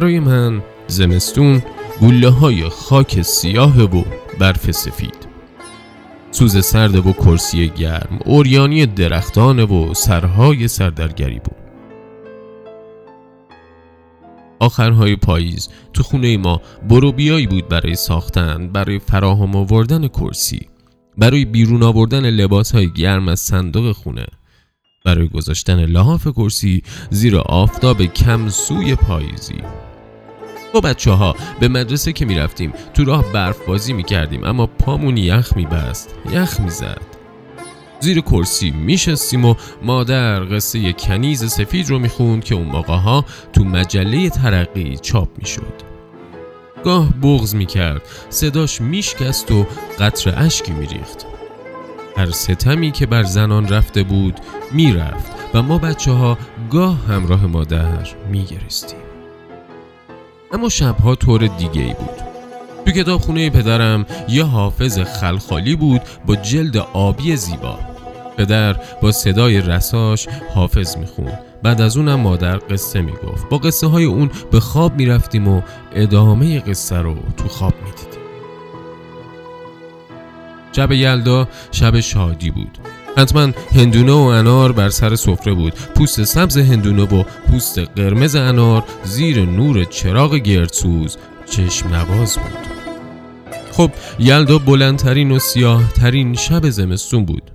برای من زمستون گله های خاک سیاه و برف سفید. سوز سرد و کرسی گرم اوریانی درختان و سرهای سردرگری بود. آخرهای پاییز تو خونه ما برو بیایی بود برای ساختن برای فراهم آوردن کرسی برای بیرون آوردن لباس های گرم از صندوق خونه برای گذاشتن لحاف کرسی زیر آفتاب کم سوی پاییزی. با بچه ها به مدرسه که می‌رفتیم تو راه برف بازی می کردیم اما پامون یخ می بست یخ می زد زیر کرسی میشستیم و مادر قصه کنیز سفید رو می‌خوند که اون موقع ها تو مجله ترقی چاپ می‌شد. گاه بغز می‌کرد صداش میشکست و قطر اشکی میریخت. هر ستمی که بر زنان رفته بود می‌رفت و ما بچه ها گاه همراه مادر میگرستیم اما شبها طور دیگه ای بود. تو کتاب خونه پدرم یه حافظ خلخالی بود با جلد آبی زیبا. پدر با صدای رساش حافظ می‌خوند. بعد از اونم مادر قصه می‌گفت. با قصه های اون به خواب می‌رفتیم و ادامه قصه رو تو خواب می‌دیدیم. شب یلدا شب شادی بود. حتما هندونه و انار بر سر سفره بود. پوست سبز هندونه و پوست قرمز انار زیر نور چراغ گردسوز چشم نواز بود. خب یلدا بلندترین و سیاه ترین شب زمستون بود.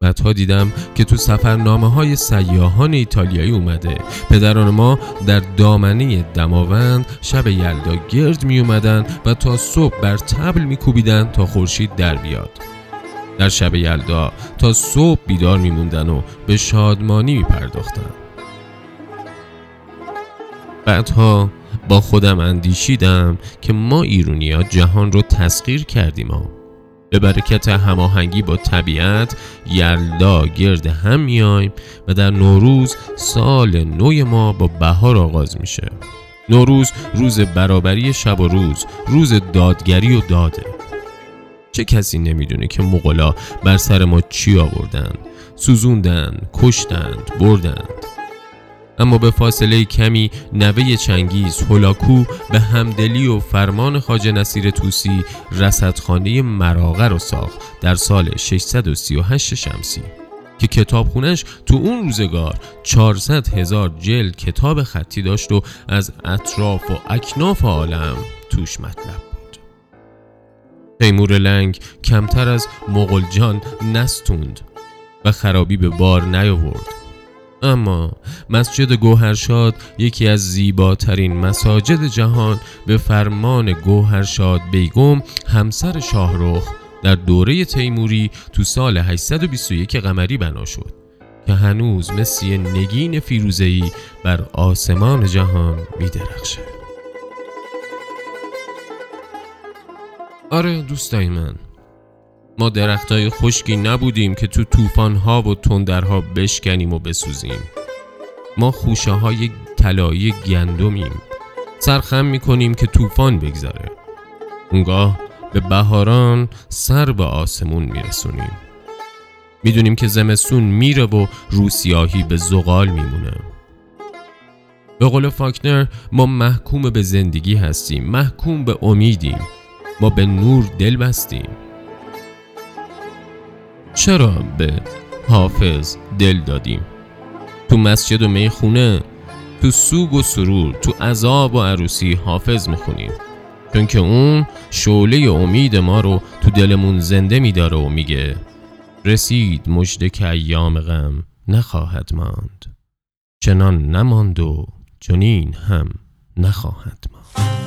بعدها دیدم که تو سفرنامه های سیاهان ایتالیایی اومده. پدران ما در دامنه دماوند شب یلدا گرد می اومدن و تا صبح بر تبل می کوبیدن تا خورشید در بیاد. در شب یلدا تا صبح بیدار میموندن و به شادمانی می پرداختن بعدها با خودم اندیشیدم که ما ایرونیا جهان رو تسخیر کردیم ها. به برکت هماهنگی با طبیعت یلدا گرد هم میایم و در نوروز سال نوی ما با بهار آغاز میشه. نوروز روز برابری شب و روز روز دادگری و داده. چه کسی نمی‌دونه که مغلا بر سر ما چی آوردن؟ سوزوندن کشتند بردند. اما به فاصله کمی نوه چنگیز هولاکو به همدلی و فرمان خاج نصیر توسی رصدخانه مراغه رو ساخت در سال 638 شمسی که کتابخونش تو اون روزگار 400 هزار جلد کتاب خطی داشت و از اطراف و اکناف عالم توش مطلب تیمور لنگ کمتر از مغلجان نستوند و خرابی به بار نیاورد. اما مسجد گوهرشاد یکی از زیباترین مساجد جهان به فرمان گوهرشاد بیگم همسر شاهرخ در دوره تیموری تو سال 821 قمری بنا شد که هنوز مثل نگین فیروزهی بر آسمان جهان میدرخشه آره دوستای من. ما درختای خشکی نبودیم که تو طوفان‌ها و تندرها بشکنیم و بسوزیم. ما خوشه های طلایی گندمیم. سرخم می‌کنیم که طوفان بگذره. اونگاه به بهاران سر به آسمون میرسونیم. می‌دونیم که زمستون میره و روسیاهی به زغال میمونه. به قول فاکنر ما محکوم به زندگی هستیم محکوم به امیدیم. ما به نور دل بستیم. چرا به حافظ دل دادیم؟ تو مسجد و می‌خونه تو سوگ و سرور تو عذاب و عروسی حافظ می‌خونیم. چون که اون شعله امید ما رو تو دلمون زنده میداره و میگه رسید مجد که ایام غم نخواهد ماند. چنان نماند و چنین هم نخواهد ماند.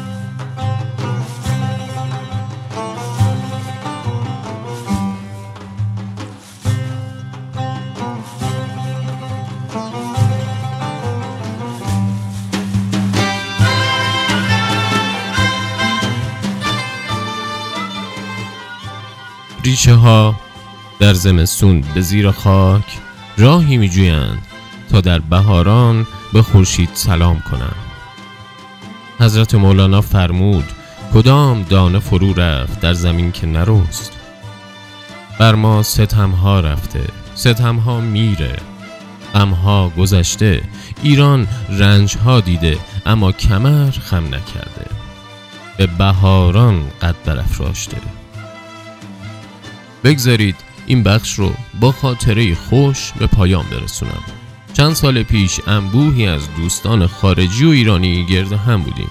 ریشه ها در زمستون به زیر خاک راهی می جویند تا در بهاران به خورشید سلام کنند. حضرت مولانا فرمود کدام دانه فرو رفت در زمین که نروست بر ما ستم ها رفته ستم ها میره غم ها گذشته ایران رنج ها دیده اما کمر خم نکرده. به بهاران قد برافراشته. بگذارید این بخش رو با خاطره خوش به پایان برسونم. چند سال پیش انبوهی از دوستان خارجی و ایرانی گرد هم بودیم.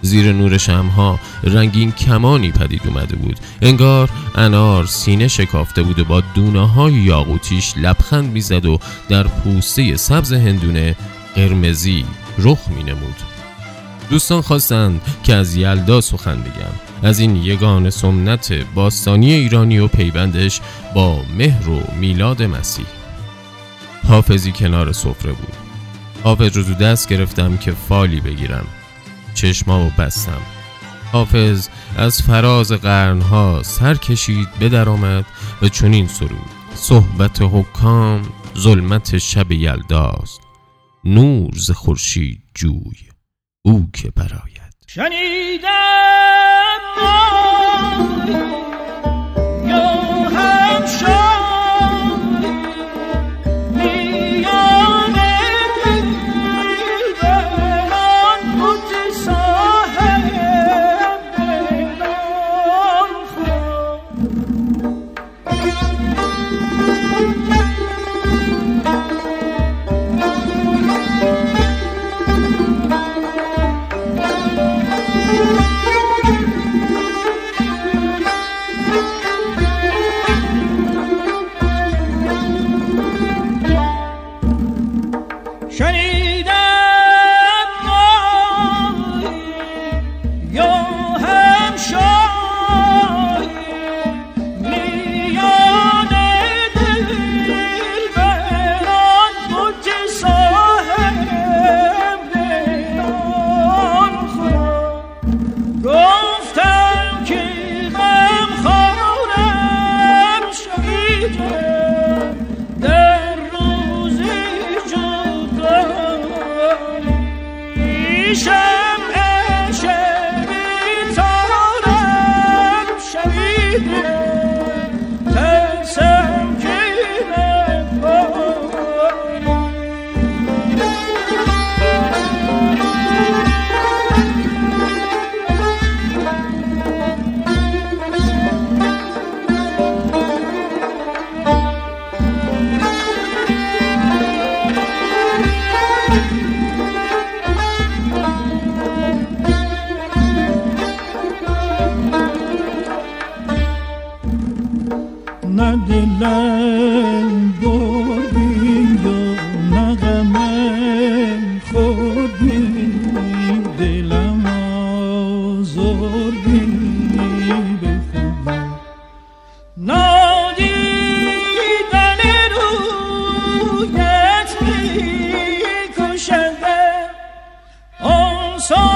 زیر نور شمها رنگین کمانی پدید اومده بود. انگار انار سینه شکافته بود و با دونه های یاقوتیش لبخند می‌زد و در پوسته سبز هندونه قرمزی رخ می نمود. دوستان خواستند که از یلدا سخن بگم. از این یگان سنت باستانی ایرانی و پیوندش با مهر و میلاد مسیح. حافظی کنار سفره بود. حافظ رو دست گرفتم که فالی بگیرم. چشما و بستم. حافظ از فراز قرنها سر کشید به آمد و چنین سرود. صحبت حکام ظلمت شب یلداست نور ز خورشید جوی او که براید. شنیدم So.